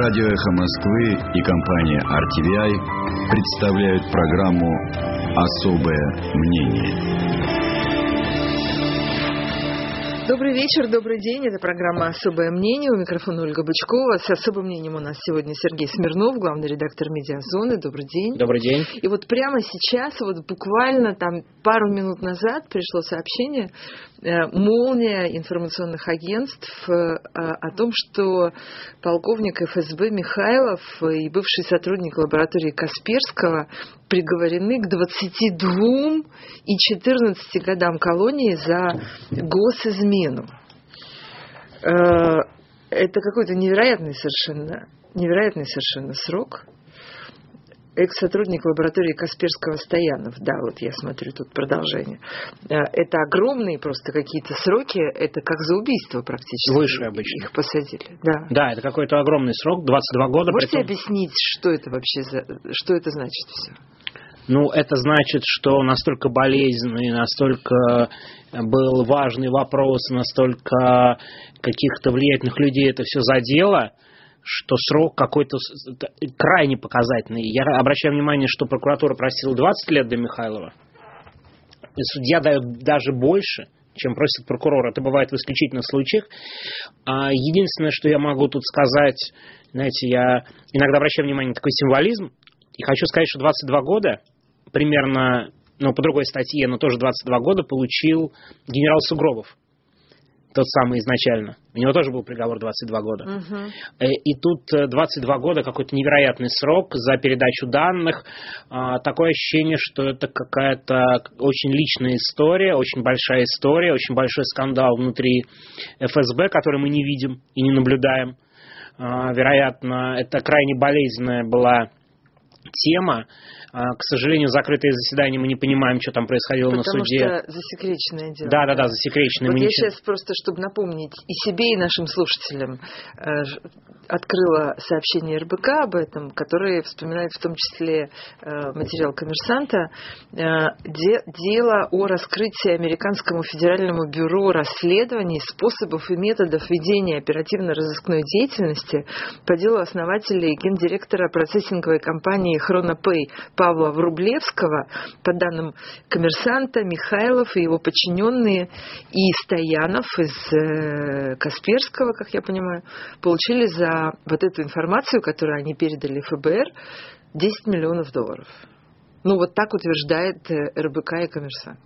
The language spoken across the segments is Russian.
Радио «Эхо Москвы» и компания RTVI представляют программу «Особое мнение». Добрый вечер, добрый день. Это программа «Особое мнение». У микрофона Ольга Бычкова. С особым мнением у нас сегодня Сергей Смирнов, главный редактор «Медиазоны». Добрый день. Добрый день. И вот прямо сейчас, вот буквально там пару минут назад пришло сообщение э, «Молния» информационных агентств э, о том, что полковник ФСБ Михайлов и бывший сотрудник лаборатории Касперского приговорены к 22 и 14 годам колонии за госизмену. Э, это какой-то невероятный совершенно, невероятный совершенно срок. Экс-сотрудник лаборатории Касперского Стоянов, да, вот я смотрю тут продолжение. Э, это огромные просто какие-то сроки, это как за убийство практически. Выше обычно. Их посадили, да. Да, это какой-то огромный срок, 22 года. Можете притом... объяснить, что это вообще за, что это значит все? Ну, это значит, что настолько болезненный, настолько был важный вопрос, настолько каких-то влиятельных людей это все задело, что срок какой-то крайне показательный. Я обращаю внимание, что прокуратура просила 20 лет для Михайлова. И судья дает даже больше, чем просит прокурор. Это бывает в исключительных случаях. А единственное, что я могу тут сказать, знаете, я иногда обращаю внимание на такой символизм, и хочу сказать, что 22 года примерно, ну, по другой статье, но тоже 22 года, получил генерал Сугробов. Тот самый изначально. У него тоже был приговор 22 года. Угу. И тут 22 э, года, какой-то невероятный срок за передачу данных. А, такое ощущение, что это какая-то очень личная история, очень большая история, очень большой скандал внутри ФСБ, который мы не видим и не наблюдаем. А, вероятно, это крайне болезненная была тема. А, к сожалению, закрытое заседание, мы не понимаем, что там происходило Потому на суде. Потому что засекреченное дело. Да, да, да, засекреченное. Вот я ничего... сейчас просто, чтобы напомнить и себе, и нашим слушателям, э, открыла сообщение РБК об этом, которое вспоминает в том числе э, материал коммерсанта. Э, дело о раскрытии Американскому федеральному бюро расследований способов и методов ведения оперативно-розыскной деятельности по делу основателя и гендиректора процессинговой компании «Хронопэй» Павла Врублевского, по данным коммерсанта, Михайлов и его подчиненные и Стоянов из э, Касперского, как я понимаю, получили за вот эту информацию, которую они передали ФБР, 10 миллионов долларов. Ну, вот так утверждает э, РБК и коммерсант.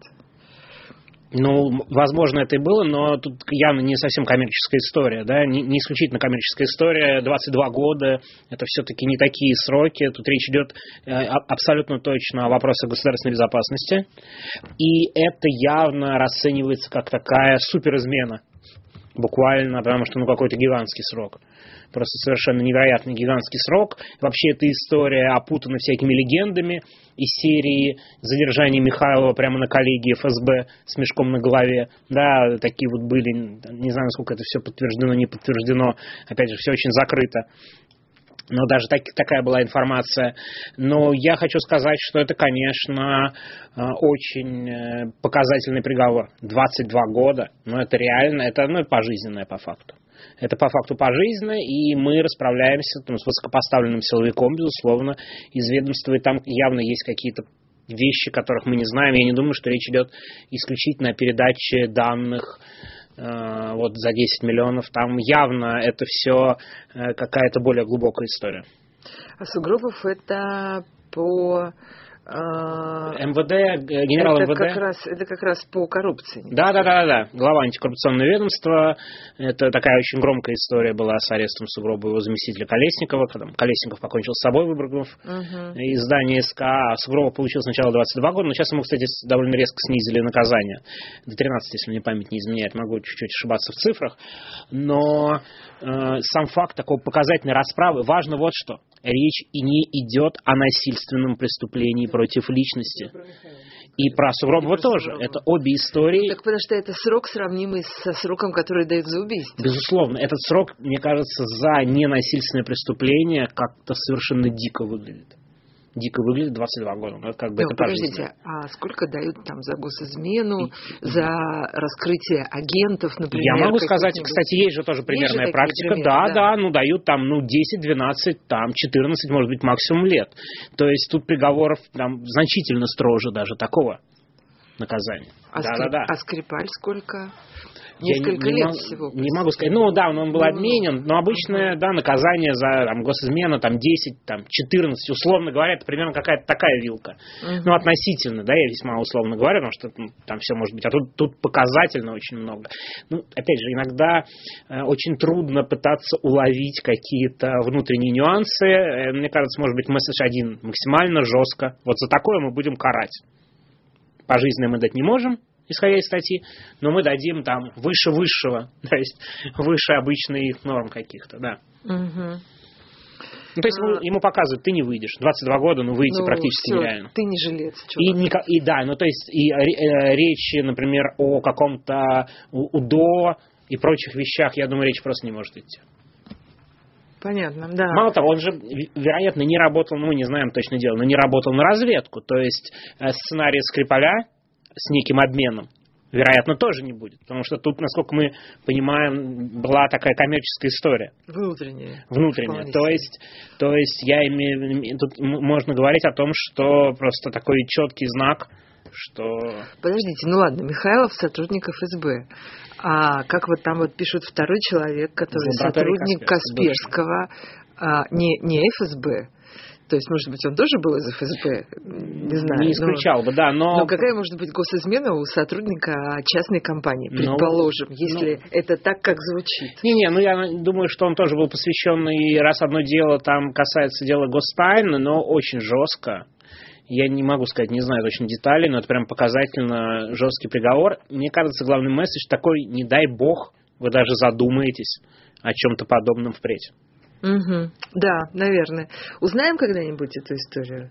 Ну, возможно, это и было, но тут явно не совсем коммерческая история, да, не, не исключительно коммерческая история, 22 года, это все-таки не такие сроки, тут речь идет э, абсолютно точно о вопросах государственной безопасности, и это явно расценивается как такая суперизмена, буквально, потому что, ну, какой-то гигантский срок просто совершенно невероятный гигантский срок. Вообще эта история опутана всякими легендами из серии задержания Михайлова прямо на коллегии ФСБ с мешком на голове. Да, такие вот были, не знаю, насколько это все подтверждено, не подтверждено. Опять же, все очень закрыто но даже так, такая была информация. Но я хочу сказать, что это, конечно, э, очень э, показательный приговор. 22 года, но это реально, это ну, пожизненное по факту. Это по факту пожизненно, и мы расправляемся там, с высокопоставленным силовиком, безусловно, из ведомства, и там явно есть какие-то вещи, которых мы не знаем. Я не думаю, что речь идет исключительно о передаче данных э, вот за 10 миллионов. Там явно это все э, какая-то более глубокая история. А Сугробов это по МВД, э, генерал это МВД. Как раз, это как раз по коррупции. Да, да, да, да. Глава антикоррупционного ведомства. Это такая очень громкая история была с арестом Сугроба его заместителя Колесникова, когда Колесников покончил с собой, выбрав угу. из здания СК. А Сугрова получил сначала 22 года, но сейчас ему, кстати, довольно резко снизили наказание. До 13, если мне память не изменяет. Могу чуть-чуть ошибаться в цифрах. Но э, сам факт такой показательной расправы, важно вот что. Речь и не идет о насильственном преступлении против личности. И про Сугробова тоже. Это обе истории. Так потому что это срок, сравнимый со сроком, который дают за убийство. Безусловно. Этот срок, мне кажется, за ненасильственное преступление как-то совершенно дико выглядит. Дико выглядит 22 года. Ну, как бы ну, это подождите, а сколько дают там за госизмену, и, за раскрытие агентов, например? Я могу сказать, кстати, есть же тоже примерная есть практика. Примеры, да, да, да, ну дают там ну 10, 12, там 14, может быть, максимум лет. То есть тут приговоров там значительно строже даже такого наказания. А, да, скрип... да, да. а Скрипаль сколько? Несколько я лет не, всего. Не могу сказать. Ну да, он был ну, обменен, но обычное, да, наказание за там, госизмену там 10, там 14, условно говоря, это примерно какая-то такая вилка. Угу. Ну, относительно, да, я весьма условно говорю, потому что ну, там все может быть. А тут, тут показательно очень много. Ну, опять же, иногда э, очень трудно пытаться уловить какие-то внутренние нюансы. Э, мне кажется, может быть, месседж один максимально жестко. Вот за такое мы будем карать. Пожизненно мы дать не можем, исходя из статьи, но мы дадим там выше высшего, то есть выше обычных норм каких-то, да. Угу. Ну, то есть а... ему показывают, ты не выйдешь. 22 года, ну, выйти ну, практически все, нереально. Ты не жилец. И, не, и да, ну, то есть и э, речи, например, о каком-то УДО и прочих вещах, я думаю, речь просто не может идти. Понятно, да. Мало того, он же, вероятно, не работал, ну, мы не знаем точно дело, но не работал на разведку. То есть э, сценарий Скрипаля с неким обменом, вероятно, тоже не будет. Потому что тут, насколько мы понимаем, была такая коммерческая история. Внутренняя. Внутренняя. То есть, то есть я имею, тут можно говорить о том, что просто такой четкий знак, что... Подождите, ну ладно, Михайлов сотрудник ФСБ. А как вот там вот пишут второй человек, который сотрудник Касперского, а, не, не ФСБ, то есть, может быть, он тоже был из ФСБ, не знаю. Не исключал но, бы, да, но... Но какая может быть госизмена у сотрудника частной компании, ну, предположим, ну, если ну, это так, как звучит? Не-не, ну я думаю, что он тоже был посвящен, и раз одно дело там касается дела гостайны, но очень жестко. Я не могу сказать, не знаю точно детали, но это прям показательно жесткий приговор. Мне кажется, главный месседж такой, не дай бог, вы даже задумаетесь о чем-то подобном впредь. Угу. Да, наверное. Узнаем когда-нибудь эту историю?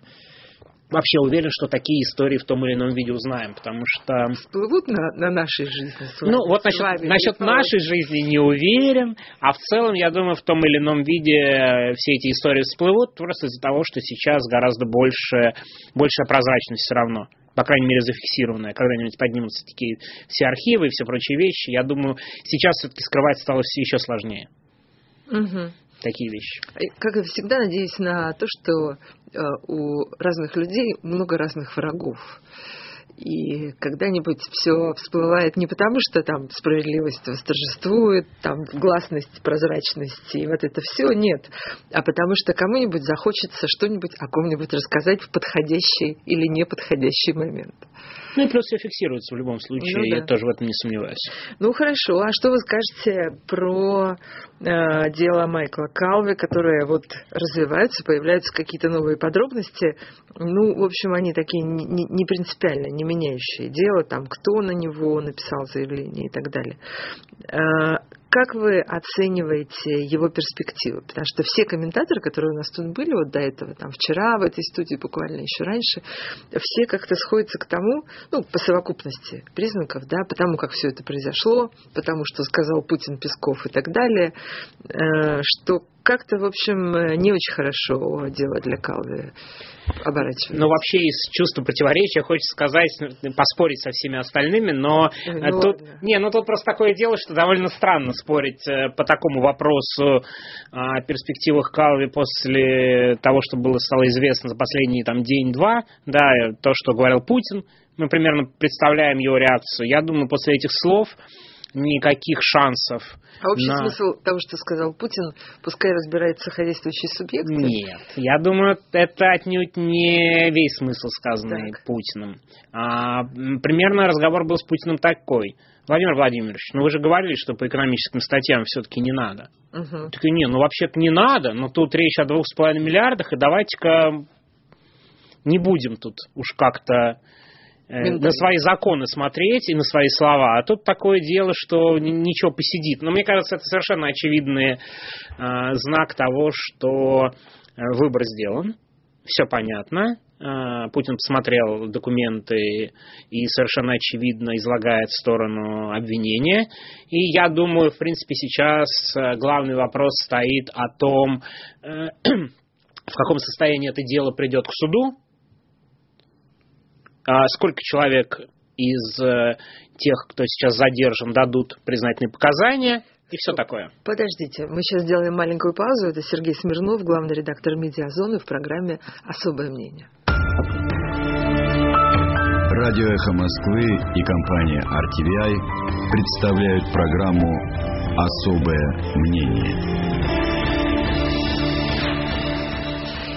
Вообще уверен, что такие истории в том или ином виде узнаем, потому что... Всплывут на, на нашей жизни. ну, вот насчет, вами, насчет нашей жизни не уверен, а в целом, я думаю, в том или ином виде все эти истории всплывут просто из-за того, что сейчас гораздо больше, большая прозрачность все равно по крайней мере, зафиксированная. Когда-нибудь поднимутся такие все архивы и все прочие вещи. Я думаю, сейчас все-таки скрывать стало все еще сложнее. Угу такие вещи. Как и всегда, надеюсь на то, что э, у разных людей много разных врагов. И когда-нибудь все всплывает не потому, что там справедливость восторжествует, там гласность, прозрачность и вот это все, нет, а потому что кому-нибудь захочется что-нибудь о ком-нибудь рассказать в подходящий или неподходящий момент. Ну и плюс все фиксируется в любом случае, ну, да. я тоже в этом не сомневаюсь. Ну хорошо, а что вы скажете про э, дело Майкла Калви, которое вот развивается, появляются какие-то новые подробности? Ну, в общем, они такие не, не, не принципиально, не меняющие дело, там, кто на него написал заявление и так далее. Э, как вы оцениваете его перспективы? Потому что все комментаторы, которые у нас тут были вот до этого, там вчера в этой студии, буквально еще раньше, все как-то сходятся к тому, ну, по совокупности признаков, да, потому как все это произошло, потому что сказал Путин, Песков и так далее, э, что как-то, в общем, не очень хорошо дело для Калви оборачивается. Ну, вообще, из чувства противоречия хочется сказать, ну, поспорить со всеми остальными, но ну, тут, не, ну тут просто такое дело, что довольно странно спорить э, по такому вопросу о перспективах Калви после того, что было стало известно за последний там день-два, да, то, что говорил Путин, мы примерно представляем его реакцию. Я думаю, после этих слов никаких шансов. А общий на... смысл того, что сказал Путин, пускай разбирается хозяйствующий субъект? Нет, я думаю, это отнюдь не весь смысл сказанный так. Путиным. А, примерно разговор был с Путиным такой. Владимир Владимирович, ну вы же говорили, что по экономическим статьям все-таки не надо. Угу. Так не, ну вообще-то не надо, но тут речь о двух с половиной миллиардах, и давайте-ка не будем тут уж как-то Э, на свои законы смотреть и на свои слова. А тут такое дело, что ничего посидит. Но мне кажется, это совершенно очевидный э, знак того, что э, выбор сделан. Все понятно. Э, Путин посмотрел документы и совершенно очевидно излагает сторону обвинения. И я думаю, в принципе, сейчас главный вопрос стоит о том, в каком состоянии это дело придет к суду, а сколько человек из э, тех, кто сейчас задержан, дадут признательные показания и все такое. Подождите, мы сейчас сделаем маленькую паузу. Это Сергей Смирнов, главный редактор «Медиазоны» в программе «Особое мнение». Радио «Эхо Москвы» и компания RTVI представляют программу «Особое мнение».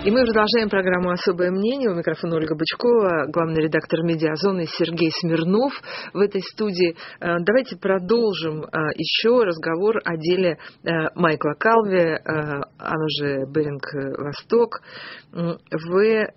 И мы продолжаем программу «Особое мнение». У микрофона Ольга Бычкова, главный редактор «Медиазоны» Сергей Смирнов в этой студии. Э, давайте продолжим э, еще разговор о деле э, Майкла Калви, оно же Беринг Восток. Вы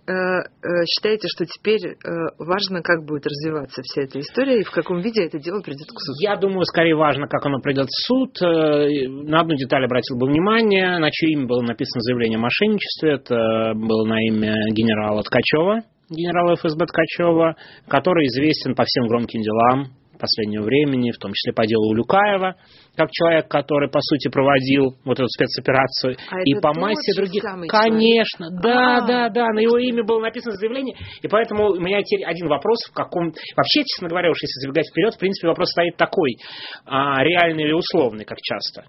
считаете, что теперь важно, как будет развиваться вся эта история и в каком виде это дело придет к суду? Я думаю, скорее важно, как оно придет в суд. На одну деталь обратил бы внимание, на чье имя было написано заявление о мошенничестве. Это был на имя генерала Ткачева, генерала ФСБ Ткачева, который известен по всем громким делам последнего времени, в том числе по делу Улюкаева, как человек, который, по сути, проводил вот эту спецоперацию а и по массе других. Конечно, человек? да, А-а-а. да, да, на его имя было написано заявление, и поэтому у меня теперь один вопрос, в каком... Вообще, честно говоря, уж если забегать вперед, в принципе, вопрос стоит такой, а, реальный или условный, как часто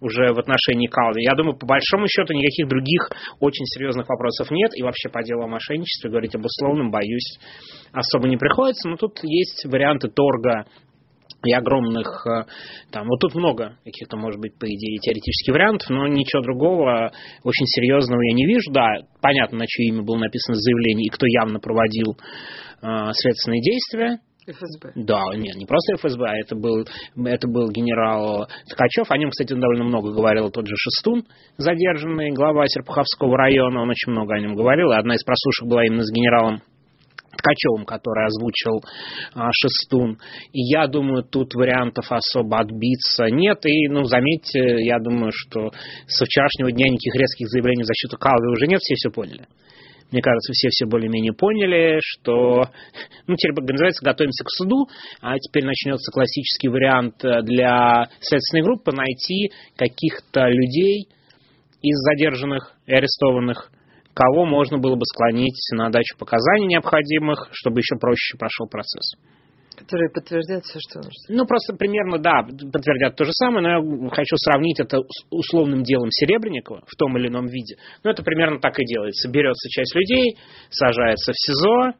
уже в отношении Калви. Я думаю, по большому счету никаких других очень серьезных вопросов нет. И вообще по делу о мошенничестве говорить об условном, боюсь, особо не приходится. Но тут есть варианты торга и огромных, э, там, вот тут много каких-то, может быть, по идее, теоретических вариантов, но ничего другого очень серьезного я не вижу. Да, понятно, на чье имя было написано заявление и кто явно проводил э, следственные действия, ФСБ. Да, нет, не просто ФСБ, а это был, это был генерал Ткачев. О нем, кстати, довольно много говорил тот же Шестун, задержанный глава Серпуховского района. Он очень много о нем говорил. И одна из прослушек была именно с генералом Ткачевым, который озвучил а, Шестун. И я думаю, тут вариантов особо отбиться нет. И, ну, заметьте, я думаю, что со вчерашнего дня никаких резких заявлений в защиту Калви уже нет, все все поняли. Мне кажется, все все более-менее поняли, что, ну, теперь, называется, готовимся к суду, а теперь начнется классический вариант для следственной группы найти каких-то людей из задержанных и арестованных, кого можно было бы склонить на дачу показаний необходимых, чтобы еще проще прошел процесс. Которые подтвердят все, что нужно. Ну, просто примерно, да, подтвердят то же самое, но я хочу сравнить это с условным делом Серебренникова в том или ином виде. Ну, это примерно так и делается. Берется часть людей, сажается в СИЗО,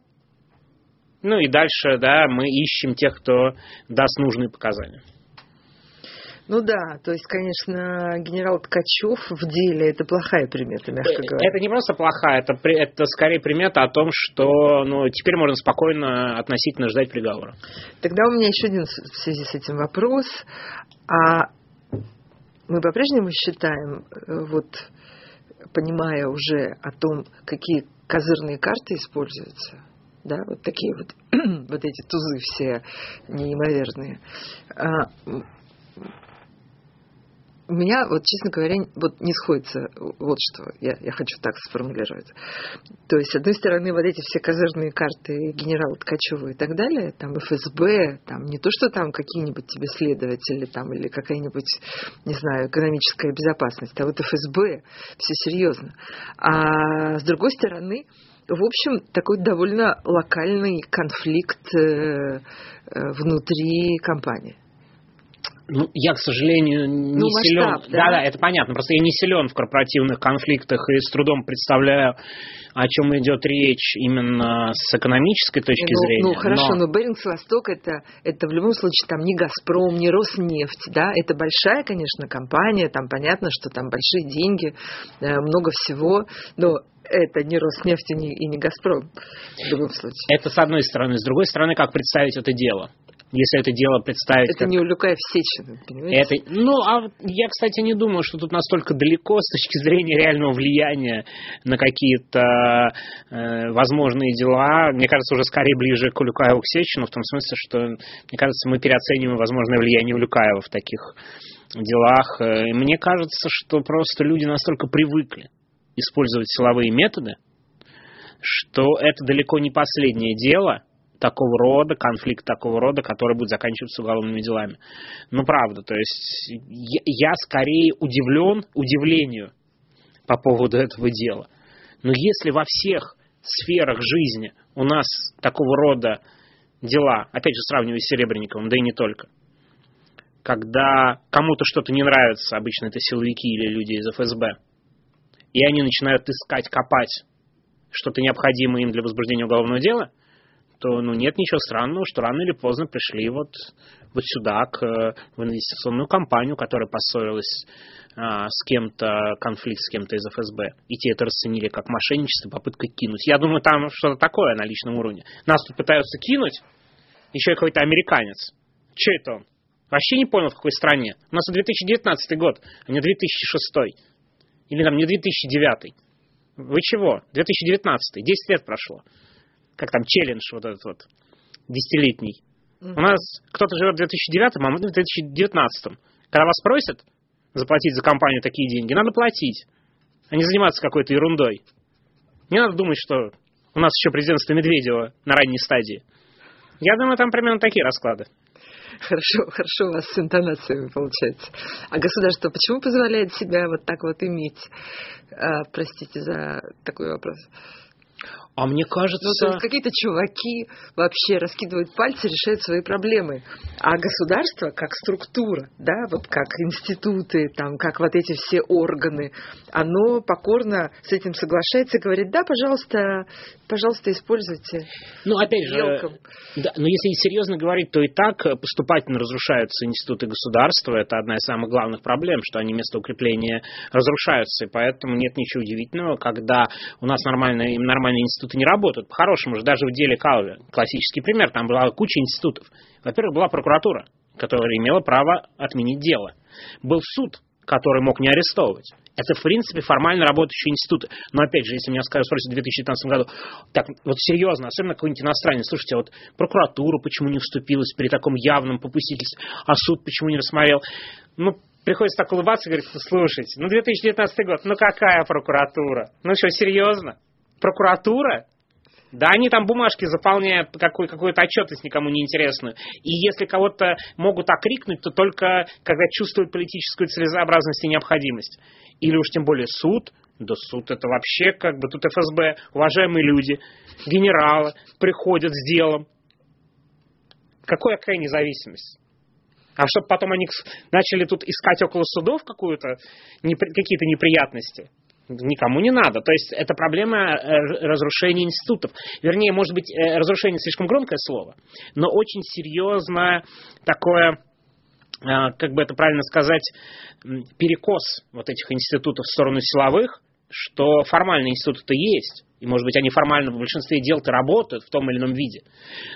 ну и дальше, да, мы ищем тех, кто даст нужные показания. Ну да, то есть, конечно, генерал Ткачев в деле это плохая примета, мягко э, говоря. Это не просто плохая, это, это скорее примета о том, что ну, теперь можно спокойно относительно ждать приговора. Тогда у меня еще один в связи с этим вопрос. А мы по-прежнему считаем, э, вот понимая уже о том, какие козырные карты используются, да, вот такие вот, вот эти тузы все неимоверные, а, у меня, вот, честно говоря, вот не сходится вот что я, я хочу так сформулировать. То есть, с одной стороны, вот эти все козырные карты генерала Ткачева и так далее, там ФСБ, там не то, что там какие-нибудь тебе следователи там или какая-нибудь, не знаю, экономическая безопасность, а вот ФСБ, все серьезно. А с другой стороны, в общем, такой довольно локальный конфликт э, э, внутри компании. Ну, я, к сожалению, не ну, силен. Масштаб, да? да, да, это понятно. Просто я не силен в корпоративных конфликтах и с трудом представляю, о чем идет речь именно с экономической точки ну, зрения. Ну хорошо, но, но Берингс Восток это, это в любом случае там не Газпром, не Роснефть, да, это большая, конечно, компания, там понятно, что там большие деньги, э, много всего, но это не Роснефть и не, и не Газпром в любом случае. Это с одной стороны. С другой стороны, как представить это дело? Если это дело представить... Это как... не Улюкаев Сечин, понимаете? Это... Ну, а я, кстати, не думаю, что тут настолько далеко с точки зрения реального влияния на какие-то э, возможные дела. Мне кажется, уже скорее ближе к Улюкаеву к Сечину, в том смысле, что, мне кажется, мы переоцениваем возможное влияние Улюкаева в таких делах. Э, и мне кажется, что просто люди настолько привыкли использовать силовые методы, что это далеко не последнее дело – такого рода, конфликт такого рода, который будет заканчиваться уголовными делами. Ну, правда, то есть я, скорее удивлен удивлению по поводу этого дела. Но если во всех сферах жизни у нас такого рода дела, опять же сравнивая с Серебренниковым, да и не только, когда кому-то что-то не нравится, обычно это силовики или люди из ФСБ, и они начинают искать, копать что-то необходимое им для возбуждения уголовного дела, то ну, нет ничего странного, что рано или поздно пришли вот, вот сюда, к, в инвестиционную компанию, которая поссорилась а, с кем-то, конфликт с кем-то из ФСБ. И те это расценили как мошенничество, попытка кинуть. Я думаю, там что-то такое на личном уровне. Нас тут пытаются кинуть, еще какой-то американец. Че это он? Вообще не понял, в какой стране. У нас 2019 год, а не 2006. Или там не 2009. Вы чего? 2019. 10 лет прошло как там челлендж вот этот вот, десятилетний. Mm-hmm. У нас кто-то живет в 2009, а мы в 2019. Когда вас просят заплатить за компанию такие деньги, надо платить, а не заниматься какой-то ерундой. Не надо думать, что у нас еще президентство Медведева на ранней стадии. Я думаю, там примерно такие расклады. Хорошо, хорошо у вас с интонациями получается. А государство почему позволяет себя вот так вот иметь? А, простите за такой вопрос. А мне кажется... Ну, то какие-то чуваки вообще раскидывают пальцы, решают свои проблемы. А государство как структура, да, вот как институты, там, как вот эти все органы, оно покорно с этим соглашается и говорит, да, пожалуйста, пожалуйста, используйте. Ну, опять же, да, но если серьезно говорить, то и так поступательно разрушаются институты государства. Это одна из самых главных проблем, что они вместо укрепления разрушаются. И поэтому нет ничего удивительного, когда у нас нормальные, нормальные институты не работают. По-хорошему же, даже в деле Калви, классический пример, там была куча институтов. Во-первых, была прокуратура, которая имела право отменить дело. Был суд, который мог не арестовывать. Это, в принципе, формально работающие институты. Но, опять же, если меня спросят в 2019 году, так, вот серьезно, особенно какой-нибудь иностранец, слушайте, а вот прокуратура почему не вступилась при таком явном попустительстве, а суд почему не рассмотрел? Ну, приходится так улыбаться и говорить, слушайте, ну 2019 год, ну какая прокуратура? Ну что, серьезно? Прокуратура? Да, они там бумажки заполняют, какую, какую-то отчетность никому не интересную. И если кого-то могут окрикнуть, то только когда чувствуют политическую целесообразность и необходимость. Или уж тем более суд. Да суд это вообще как бы тут ФСБ, уважаемые люди, генералы приходят с делом. Какая какая независимость? А чтобы потом они начали тут искать около судов какие-то неприятности никому не надо. То есть это проблема э, разрушения институтов. Вернее, может быть, э, разрушение слишком громкое слово, но очень серьезно такое э, как бы это правильно сказать, перекос вот этих институтов в сторону силовых, что формальные институты-то есть, и, может быть, они формально в большинстве дел-то работают в том или ином виде.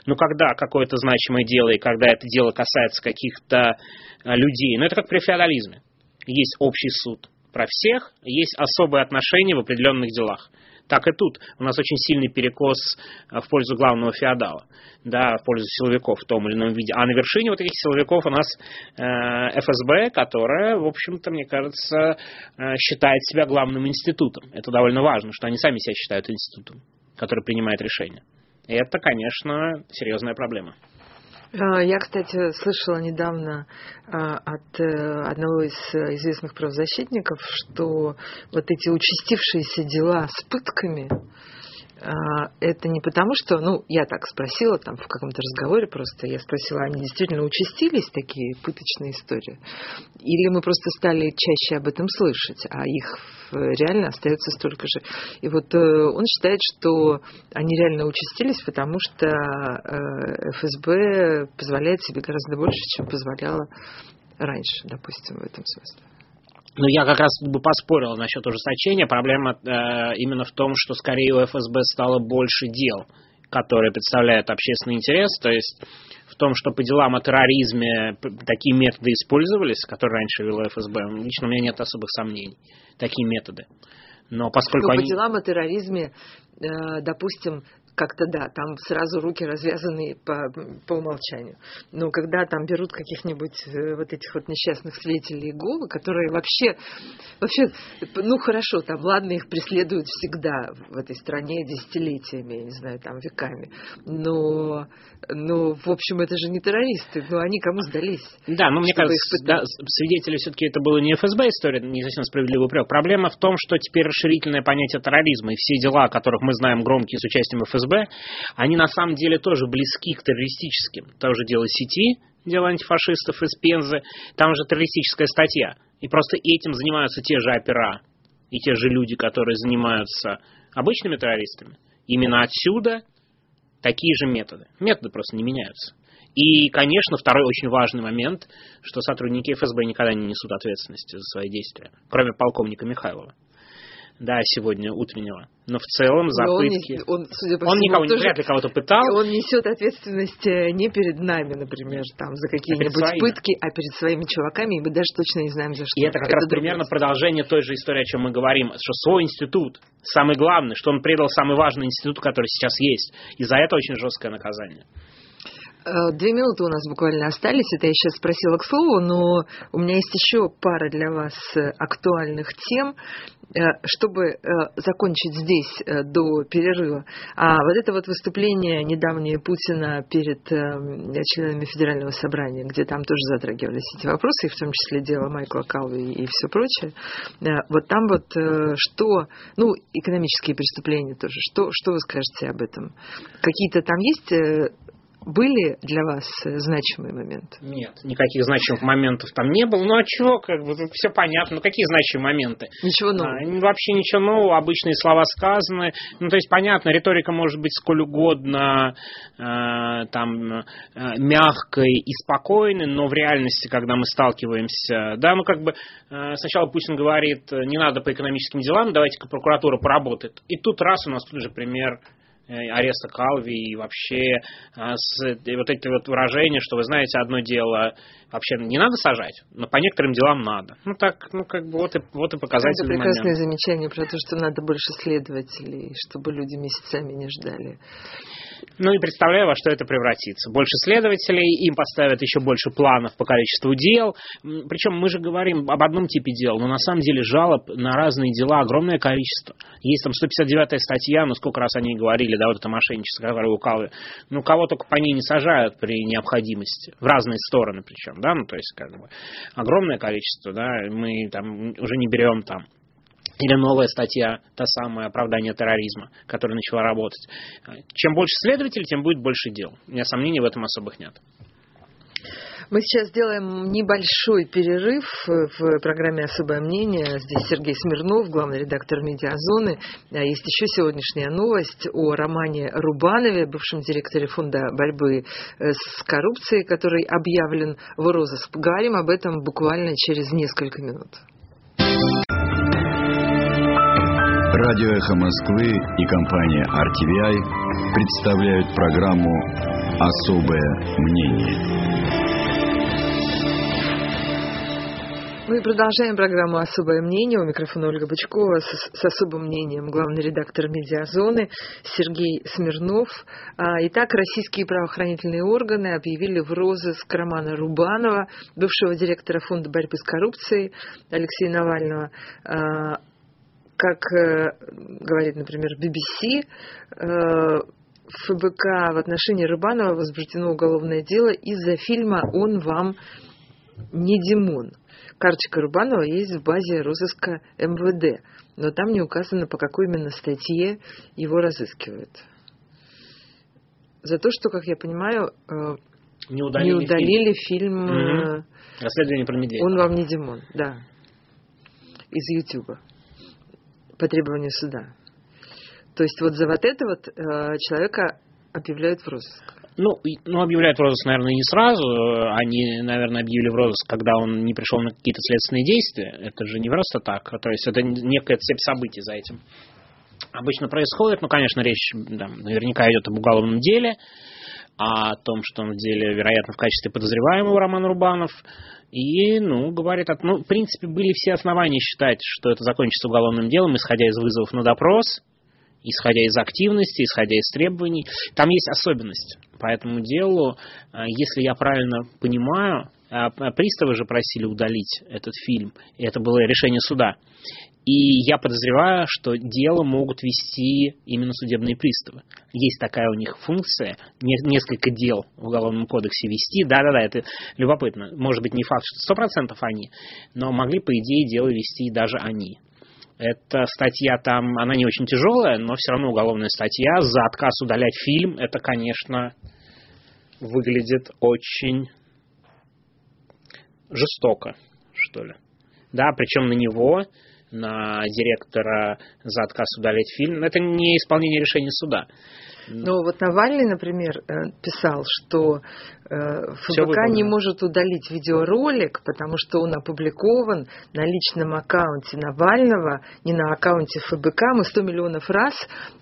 Но когда какое-то значимое дело, и когда это дело касается каких-то людей, ну, это как при феодализме. Есть общий суд, про всех, есть особые отношения в определенных делах. Так и тут. У нас очень сильный перекос э, в пользу главного феодала, да, в пользу силовиков в том или ином виде. А на вершине вот этих силовиков у нас э, ФСБ, которая, в общем-то, мне кажется, э, считает себя главным институтом. Это довольно важно, что они сами себя считают институтом, который принимает решения. И это, конечно, серьезная проблема. А, я, кстати, слышала недавно а, от э, одного из известных правозащитников, что вот эти участившиеся дела с пытками, это не потому, что, ну, я так спросила там в каком-то разговоре просто, я спросила, они действительно участились, такие пыточные истории? Или мы просто стали чаще об этом слышать, а их реально остается столько же? И вот э, он считает, что они реально участились, потому что э, ФСБ позволяет себе гораздо больше, чем позволяла раньше, допустим, в этом смысле. Но я как раз бы поспорил насчет ужесточения. Проблема э, именно в том, что скорее у ФСБ стало больше дел, которые представляют общественный интерес. То есть в том, что по делам о терроризме такие методы использовались, которые раньше вела ФСБ, лично у меня нет особых сомнений. Такие методы. Но поскольку Но они... по делам о терроризме, э, допустим, как-то да, там сразу руки развязаны по, по умолчанию. Но когда там берут каких-нибудь э, вот этих вот несчастных свидетелей Иеговы, которые вообще, вообще, ну хорошо, там, ладно, их преследуют всегда в этой стране десятилетиями, я не знаю, там, веками, но, но в общем, это же не террористы, но они кому сдались? Да, но мне кажется, да, свидетели все-таки это было не ФСБ история, не совсем справедливый упрек. Проблема в том, что теперь расширительное понятие терроризма и все дела, о которых мы знаем громкие с участием ФСБ, они на самом деле тоже близки к террористическим. Тоже дело сети, дело антифашистов из Пензы, там же террористическая статья. И просто этим занимаются те же опера и те же люди, которые занимаются обычными террористами. Именно отсюда такие же методы. Методы просто не меняются. И, конечно, второй очень важный момент, что сотрудники ФСБ никогда не несут ответственности за свои действия, кроме полковника Михайлова да, сегодня утреннего. Но в целом за Но пытки... Он, он, судя по он всему, никого, тоже, вряд ли кого-то пытал. Он несет ответственность э, не перед нами, например, там, за какие-нибудь а пытки, а перед своими чуваками, и мы даже точно не знаем, за что. И это как это раз примерно продолжение той же истории, о чем мы говорим, что свой институт, самый главный, что он предал самый важный институт, который сейчас есть. И за это очень жесткое наказание. Э, две минуты у нас буквально остались, это я сейчас спросила к слову, но у меня есть еще пара для вас э, актуальных тем, чтобы закончить здесь до перерыва. А вот это вот выступление недавнее Путина перед членами Федерального собрания, где там тоже затрагивались эти вопросы, и в том числе дело Майкла Калви и все прочее. Вот там вот что, ну, экономические преступления тоже, что, что вы скажете об этом? Какие-то там есть были для вас э, значимые моменты? Нет, никаких значимых моментов там не было. Ну а чего, как бы, тут все понятно. Ну какие значимые моменты? Ничего нового. А, вообще ничего нового, обычные слова сказаны. Ну то есть понятно, риторика может быть сколь угодно э, там э, мягкой и спокойной, но в реальности, когда мы сталкиваемся, да, ну как бы э, сначала Путин говорит, не надо по экономическим делам, давайте-ка прокуратура поработает. И тут раз у нас тут же пример ареста Калви и вообще а, с, и вот эти вот выражения, что вы знаете, одно дело вообще не надо сажать, но по некоторым делам надо. Ну так, ну как бы вот и, вот и показательный Это прекрасное момент. замечание про то, что надо больше следователей, чтобы люди месяцами не ждали. Ну и представляю, во что это превратится. Больше следователей, им поставят еще больше планов по количеству дел. Причем мы же говорим об одном типе дел, но на самом деле жалоб на разные дела огромное количество. Есть там 159-я статья, ну сколько раз они говорили, да, вот это мошенничество, которое у Калвы. Ну кого только по ней не сажают при необходимости. В разные стороны причем, да, ну то есть как бы огромное количество, да, мы там уже не берем там или новая статья, та самая оправдание терроризма, которая начала работать. Чем больше следователей, тем будет больше дел. У меня сомнений в этом особых нет. Мы сейчас сделаем небольшой перерыв в программе «Особое мнение». Здесь Сергей Смирнов, главный редактор «Медиазоны». А есть еще сегодняшняя новость о Романе Рубанове, бывшем директоре фонда борьбы э, с коррупцией, который объявлен в розыск. Поговорим об этом буквально через несколько минут. Радио «Эхо Москвы» и компания RTVI представляют программу «Особое мнение». Мы продолжаем программу «Особое мнение». У микрофона Ольга Бычкова с, с особым мнением главный редактор «Медиазоны» Сергей Смирнов. А, итак, российские правоохранительные органы объявили в розыск Романа Рубанова, бывшего директора Фонда борьбы с коррупцией Алексея Навального, а, как э, говорит, например, BBC, э, ФБК в отношении Рыбанова возбуждено уголовное дело из-за фильма «Он вам не Димон». Карточка Рубанова есть в базе розыска МВД, но там не указано, по какой именно статье его разыскивают. За то, что, как я понимаю, э, не удалили, не удалили фильм, фильм угу. «Он вам не Димон», да, из Ютуба по требованию суда. То есть вот за вот это вот э, человека объявляют в розыск. Ну, ну, объявляют в розыск, наверное, не сразу. Они, наверное, объявили в розыск, когда он не пришел на какие-то следственные действия. Это же не просто так. То есть это некая цепь событий за этим обычно происходит. Ну, конечно, речь да, наверняка идет об уголовном деле, о том, что он в деле, вероятно, в качестве подозреваемого Роман Рубанов. И, ну, говорит, ну, в принципе, были все основания считать, что это закончится уголовным делом, исходя из вызовов на допрос исходя из активности, исходя из требований. Там есть особенность по этому делу. А, если я правильно понимаю, а, приставы же просили удалить этот фильм, и это было решение суда. И я подозреваю, что дело могут вести именно судебные приставы. Есть такая у них функция, несколько дел в Уголовном кодексе вести. Да-да-да, это любопытно. Может быть, не факт, что 100% они, но могли, по идее, дело вести даже они. Эта статья там, она не очень тяжелая, но все равно уголовная статья. За отказ удалять фильм, это, конечно, выглядит очень жестоко, что ли. Да, причем на него на директора за отказ удалить фильм. Это не исполнение решения суда. Ну вот Навальный, например, э, писал, что э, ФБК не может удалить видеоролик, потому что он опубликован на личном аккаунте Навального, не на аккаунте ФБК. Мы 100 миллионов раз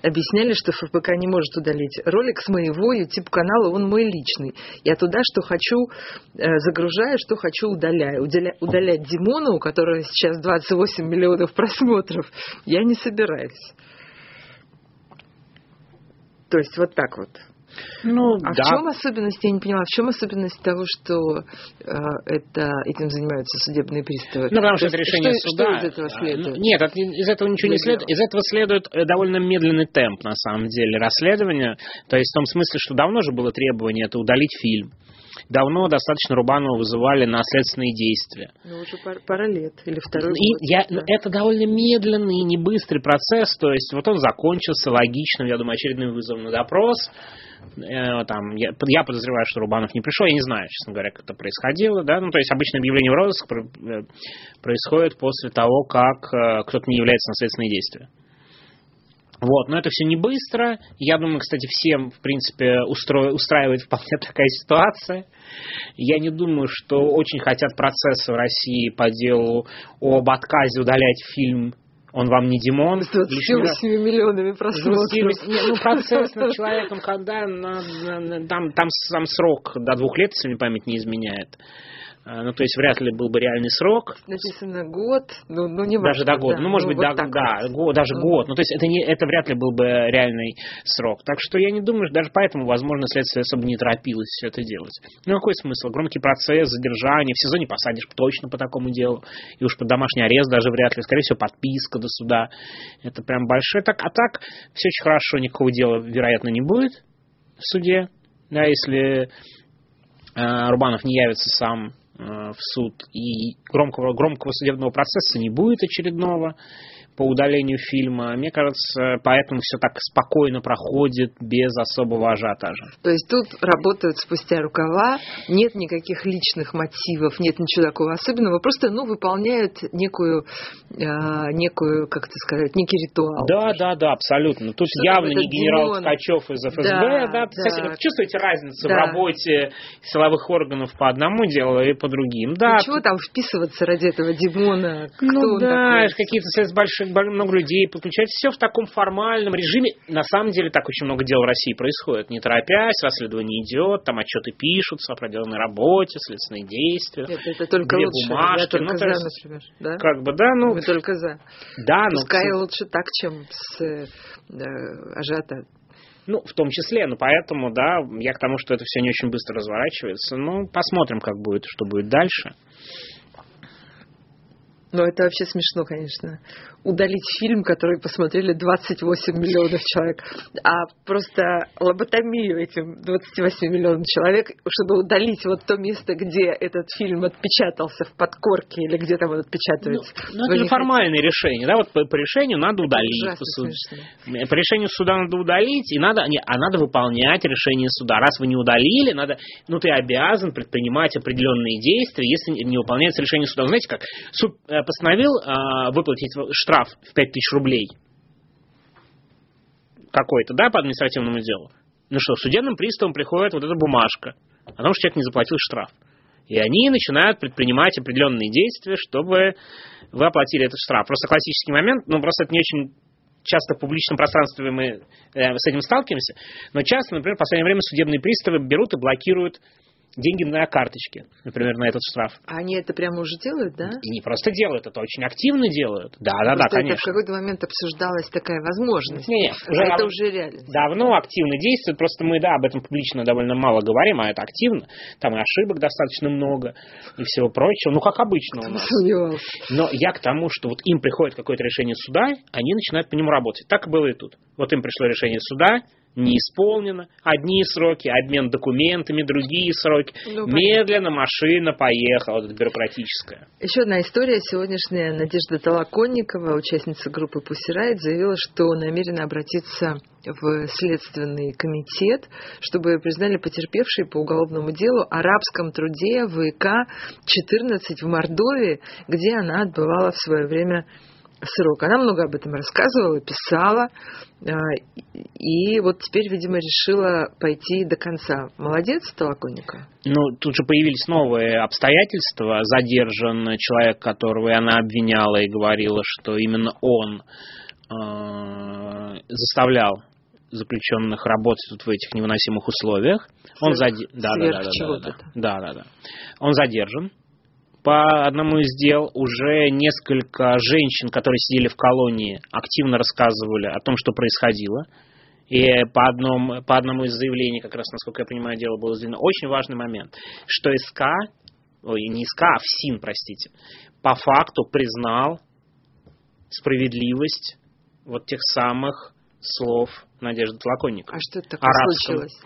объясняли, что ФБК не может удалить ролик с моего YouTube-канала, он мой личный. Я туда, что хочу, э, загружаю, что хочу, удаляю. Удаля, удалять Димона, у которого сейчас 28 миллионов просмотров, я не собираюсь. То есть вот так вот. Ну, а да. в чем особенность, я не понимаю, в чем особенность того, что э, это, этим занимаются судебные приставы? Ну, потому что это решение что, суда. Что из этого а, следует? Нет, из этого ничего не следует. Из этого следует э, довольно медленный темп, на самом деле, расследования. То есть в том смысле, что давно же было требование это удалить фильм давно достаточно Рубанова вызывали на следственные действия. Ну, уже пара, пара лет или второй и год. Я, да. Это довольно медленный и не быстрый процесс, то есть вот он закончился логичным, я думаю, очередным вызовом на допрос. Э, там, я, я подозреваю, что Рубанов не пришел, я не знаю, честно говоря, как это происходило, да, ну, то есть обычно объявление в розыск э, происходит после того, как э, кто-то не является на следственные действия. Вот, но это все не быстро. Я думаю, кстати, всем, в принципе, устро... устраивает вполне такая ситуация. Я не думаю, что очень хотят процесса в России по делу об отказе удалять фильм он вам не Димон. С 28 миллионами просмотров. Ну, процесс над человеком, когда на, на, на, там, там сам срок до двух лет, если мне память не изменяет. А, ну, то есть вряд ли был бы реальный срок. Написано год, ну, ну не Даже до года. Да, ну, может ну, быть, вот до, да, год, даже ну. год. Ну, то есть это, не, это вряд ли был бы реальный срок. Так что я не думаю, что даже поэтому, возможно, следствие особо не торопилось все это делать. Ну, какой смысл? Громкий процесс, задержание, в СИЗО не посадишь точно по такому делу. И уж под домашний арест даже вряд ли. Скорее всего, подписка до суда. Это прям большое. Так, а так, все очень хорошо, никакого дела, вероятно, не будет в суде. Да, если э, Рубанов не явится сам в суд, и громкого, громкого судебного процесса не будет очередного по удалению фильма. Мне кажется, поэтому все так спокойно проходит, без особого ажиотажа. То есть тут работают спустя рукава, нет никаких личных мотивов, нет ничего такого особенного, просто ну, выполняют некую, э, некую, как это сказать, некий ритуал. Да, да, да, абсолютно. Тут Что явно не генерал Димон. Ткачев из ФСБ. Да, да, да. Кстати, чувствуете разницу да. в работе силовых органов по одному делу и по другим? Да. И чего там вписываться ради этого Димона? Кто ну да, какие-то связи большие много людей подключать. Все в таком формальном режиме. На самом деле так очень много дел в России происходит. Не торопясь, расследование идет, там отчеты пишутся о проделанной работе, следственные действия. Это, это только две лучше. бумажки. Я только ну, за, есть, например. Да? Как бы, да, ну... Вы только за. Да, ну... Пускай лучше так, чем с э, ажиотажем. Ну, в том числе, ну, поэтому, да, я к тому, что это все не очень быстро разворачивается. Ну, посмотрим, как будет, что будет дальше. Но это вообще смешно, конечно удалить фильм, который посмотрели 28 миллионов человек, а просто лоботомию этим 28 миллионам человек, чтобы удалить вот то место, где этот фильм отпечатался в подкорке или где там он отпечатывается. Ну, ну это же формальное решение, да, вот по, по решению надо удалить. По, суд... по решению суда надо удалить, и надо, не, а надо выполнять решение суда. Раз вы не удалили, надо, ну ты обязан предпринимать определенные действия, если не выполняется решение суда. Знаете как, суд э, постановил э, выплатить штраф в 5000 рублей какой-то, да, по административному делу. Ну что, судебным приставам приходит вот эта бумажка о том, что человек не заплатил штраф. И они начинают предпринимать определенные действия, чтобы вы оплатили этот штраф. Просто классический момент, ну просто это не очень часто в публичном пространстве мы э, с этим сталкиваемся, но часто, например, в последнее время судебные приставы берут и блокируют деньги на карточке, например, на этот штраф. А они это прямо уже делают, да? И не просто делают, это очень активно делают. Да, да, да, конечно. Это в какой-то момент обсуждалась такая возможность. Нет, уже, это уже реально. Давно активно действует, просто мы, да, об этом публично довольно мало говорим, а это активно. Там и ошибок достаточно много, и всего прочего. Ну, как обычно у нас. Сомневался. Но я к тому, что вот им приходит какое-то решение суда, они начинают по нему работать. Так было и тут. Вот им пришло решение суда, не исполнено. Одни сроки, обмен документами, другие сроки. Ну, Медленно машина поехала, вот бюрократическая. Еще одна история. Сегодняшняя Надежда Толоконникова, участница группы Пусирайт, заявила, что намерена обратиться в Следственный комитет, чтобы признали потерпевшие по уголовному делу арабском труде ВК-14 в Мордовии, где она отбывала в свое время срок. Она много об этом рассказывала, писала, а, и вот теперь, видимо, решила пойти до конца. Молодец, Толоконника? Ну, тут же появились новые обстоятельства. Задержан человек, которого она обвиняла и говорила, что именно он э, заставлял заключенных работать тут в этих невыносимых условиях. Он зади... да, да, да, да, да, да, да, да. Он задержан по одному из дел уже несколько женщин, которые сидели в колонии, активно рассказывали о том, что происходило. И по, одном, по одному из заявлений, как раз, насколько я понимаю, дело было сделано, очень важный момент, что СК, ой, не СК, а ФСИН, простите, по факту признал справедливость вот тех самых слов Надежды Тлаконникова. А что это такое случилось?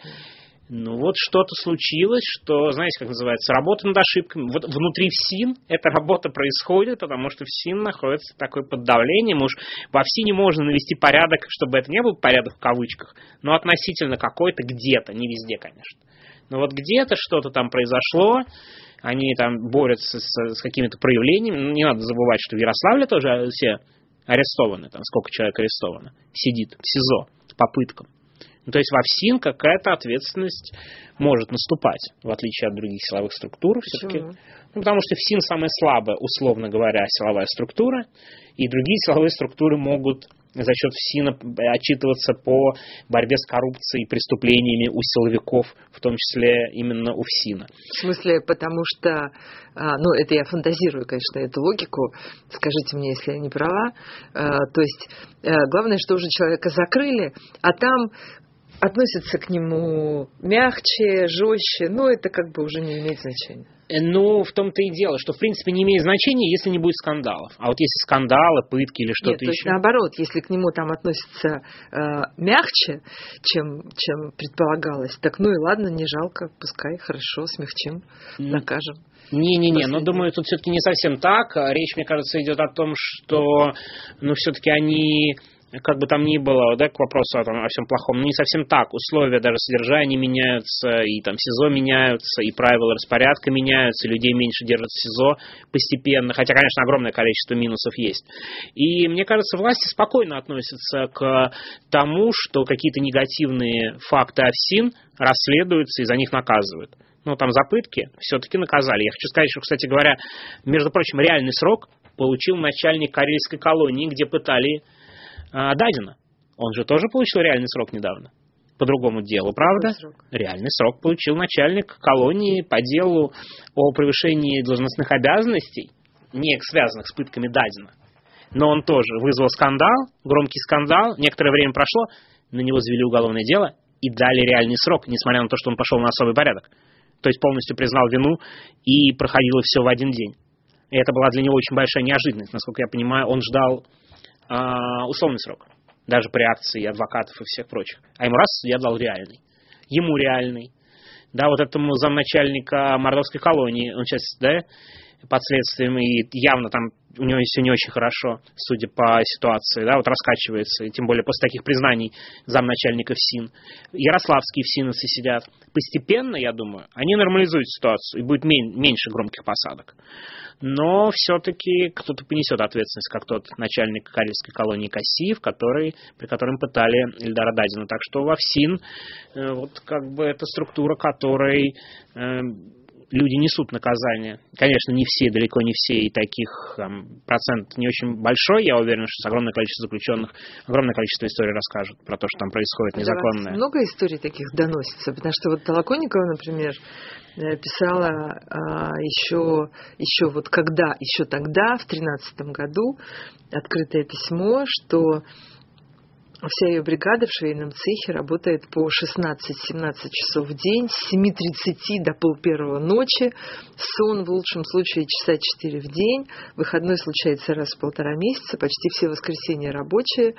Ну вот что-то случилось, что, знаете, как называется, работа над ошибками. Вот внутри ФСИН эта работа происходит, потому что ФСИН находится такой под давлением. Уж во ФСИНе можно навести порядок, чтобы это не был порядок в кавычках, но относительно какой-то где-то, не везде, конечно. Но вот где-то что-то там произошло, они там борются с, с какими-то проявлениями. Ну, не надо забывать, что в Ярославле тоже все арестованы, там сколько человек арестовано, сидит в СИЗО по пыткам. Ну, то есть во ФСИН какая-то ответственность может наступать, в отличие от других силовых структур все-таки. Ну, потому что ФСИН самая слабая, условно говоря, силовая структура, и другие силовые структуры могут за счет ФСИНа отчитываться по борьбе с коррупцией и преступлениями у силовиков, в том числе именно у ФСИНа. В смысле, потому что, а, ну, это я фантазирую, конечно, эту логику, скажите мне, если я не права, а, то есть э, главное, что уже человека закрыли, а там относятся к нему мягче, жестче, но это как бы уже не имеет значения. Ну, в том-то и дело, что в принципе не имеет значения, если не будет скандалов. А вот если скандалы, пытки или что-то Нет, еще. То есть наоборот, если к нему там относятся э, мягче, чем, чем предполагалось, так ну и ладно, не жалко, пускай, хорошо, смягчим, накажем. Не-не-не, но думаю, тут все-таки не совсем так. Речь, мне кажется, идет о том, что ну, все-таки они как бы там ни было, да, к вопросу о, там, о всем плохом, не совсем так. Условия даже содержания меняются, и там СИЗО меняются, и правила распорядка меняются, людей меньше держат в СИЗО постепенно, хотя, конечно, огромное количество минусов есть. И мне кажется, власти спокойно относятся к тому, что какие-то негативные факты ОФСИН расследуются и за них наказывают ну, там, за пытки, все-таки наказали. Я хочу сказать, что, кстати говоря, между прочим, реальный срок получил начальник карельской колонии, где пытали Дадина. Он же тоже получил реальный срок недавно. По другому делу, правда? Срок? Реальный срок получил начальник колонии по делу о превышении должностных обязанностей, не связанных с пытками Дадина. Но он тоже вызвал скандал, громкий скандал, некоторое время прошло, на него завели уголовное дело и дали реальный срок, несмотря на то, что он пошел на особый порядок. То есть полностью признал вину и проходило все в один день. И это была для него очень большая неожиданность. Насколько я понимаю, он ждал а, условный срок, даже при акции адвокатов и всех прочих. А ему раз я дал реальный. Ему реальный. Да, вот этому замначальника Мордовской колонии, он сейчас, да, под следствием, и явно там у него все не очень хорошо, судя по ситуации, да, вот раскачивается, и тем более после таких признаний замначальника ФСИН. Ярославские ФСИНовцы сидят. Постепенно, я думаю, они нормализуют ситуацию, и будет меньше громких посадок но все-таки кто-то понесет ответственность, как тот начальник карельской колонии Кассиев, который, при котором пытали Ильдара Дадина. Так что во ФСИН э, вот как бы это структура, которой э, люди несут наказание. Конечно, не все, далеко не все, и таких там, процент не очень большой. Я уверен, что огромное количество заключенных, огромное количество историй расскажут про то, что там происходит незаконное. Много историй таких доносится, потому что вот Толоконникова, например, э, писала а, еще, еще вот когда, еще тогда, в тринадцатом году, открытое письмо, что Вся ее бригада в швейном цехе работает по 16-17 часов в день, с 7.30 до полпервого ночи, сон в лучшем случае часа 4 в день, выходной случается раз в полтора месяца, почти все воскресенья рабочие.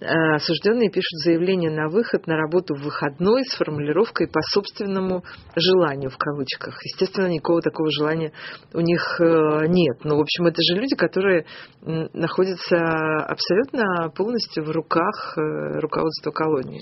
Э, осужденные пишут заявление на выход на работу в выходной с формулировкой по собственному желанию в кавычках. Естественно, никакого такого желания у них э, нет. Но, в общем, это же люди, которые находятся абсолютно полностью в руках э, руководства колонии.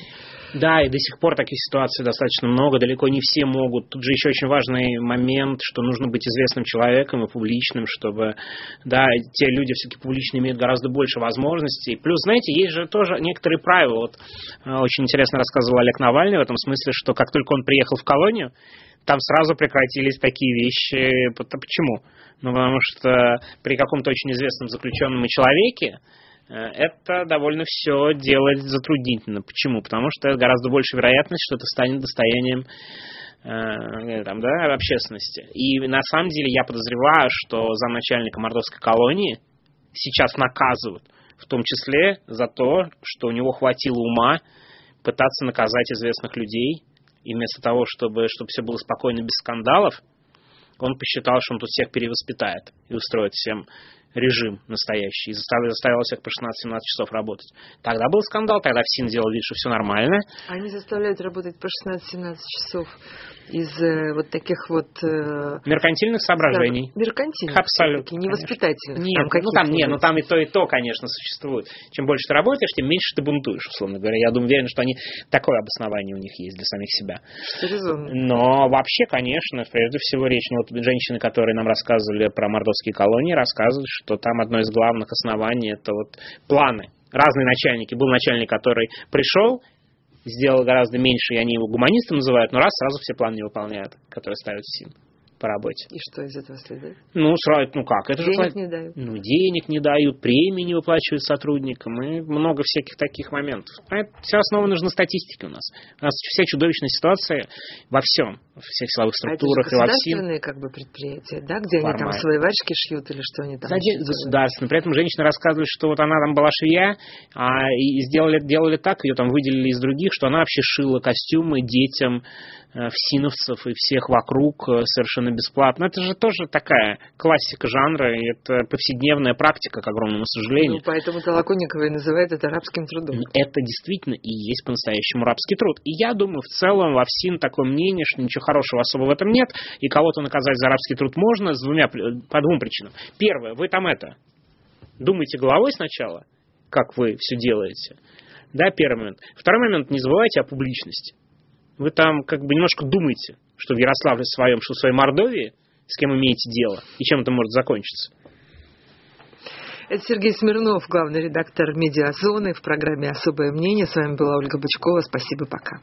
Да, и до сих пор таких ситуаций достаточно много, далеко не все могут. Тут же еще очень важный момент, что нужно быть известным человеком и публичным, чтобы, да, те люди все-таки публично имеют гораздо больше возможностей. Плюс, знаете, есть же тоже некоторые правила. Вот э, очень интересно рассказывал Олег Навальный в этом смысле, что как только он приехал в колонию, там сразу прекратились такие вещи. Почему? Ну, потому что при каком-то очень известном заключенном человеке Э, это довольно все делать затруднительно. Почему? Потому что гораздо больше вероятность, что это станет достоянием э, там, да, общественности. И на самом деле я подозреваю, что замначальника мордовской колонии сейчас наказывают, в том числе за то, что у него хватило ума пытаться наказать известных людей, и вместо того, чтобы, чтобы все было спокойно, без скандалов, он посчитал, что он тут всех перевоспитает и устроит всем режим настоящий и заставлял, заставлял всех по 16-17 часов работать. Тогда был скандал, тогда все делал вид, что все нормально. Они заставляют работать по 16-17 часов из э, вот таких вот... Э, Меркантильных соображений. Да, меркантильных. Абсолютно. Не воспитательных. Нет, там ну там, нет, ну там и то, и то, конечно, существует. Чем больше ты работаешь, тем меньше ты бунтуешь, условно говоря. Я думаю, уверен, что они такое обоснование у них есть для самих себя. Резонно. Но вообще, конечно, прежде всего речь, ну вот женщины, которые нам рассказывали про мордовские колонии, рассказывают, что там одно из главных оснований это вот планы разные начальники. Был начальник, который пришел сделал гораздо меньше, и они его гуманистом называют, но раз сразу все планы не выполняют, которые ставят в СИН по работе. И что из этого следует? Ну, сразу, ну как? Это денег же, не дают. Ну, денег не дают, премии не выплачивают сотрудникам, и много всяких таких моментов. А это все основано на статистике у нас. У нас вся чудовищная ситуация во всем, во всех силовых структурах а это же государственные как бы предприятия, да, где Формально. они там свои варежки шьют или что они там да, Государственные. При этом женщина рассказывает, что вот она там была швея, а, и сделали, делали так, ее там выделили из других, что она вообще шила костюмы детям, Э, всиновцев и всех вокруг э, совершенно бесплатно. Это же тоже такая классика жанра, и это повседневная практика, к огромному сожалению. Ну, поэтому Толоконникова и называют это рабским трудом. Это действительно и есть по-настоящему рабский труд. И я думаю, в целом во ВСИН такое мнение, что ничего хорошего особо в этом нет, и кого-то наказать за рабский труд можно с двумя, по двум причинам. Первое, вы там это, думайте головой сначала, как вы все делаете. Да, первый момент. Второй момент, не забывайте о публичности вы там как бы немножко думаете, что в Ярославле своем, что в своей Мордовии, с кем имеете дело, и чем это может закончиться. Это Сергей Смирнов, главный редактор «Медиазоны» в программе «Особое мнение». С вами была Ольга Бычкова. Спасибо, пока.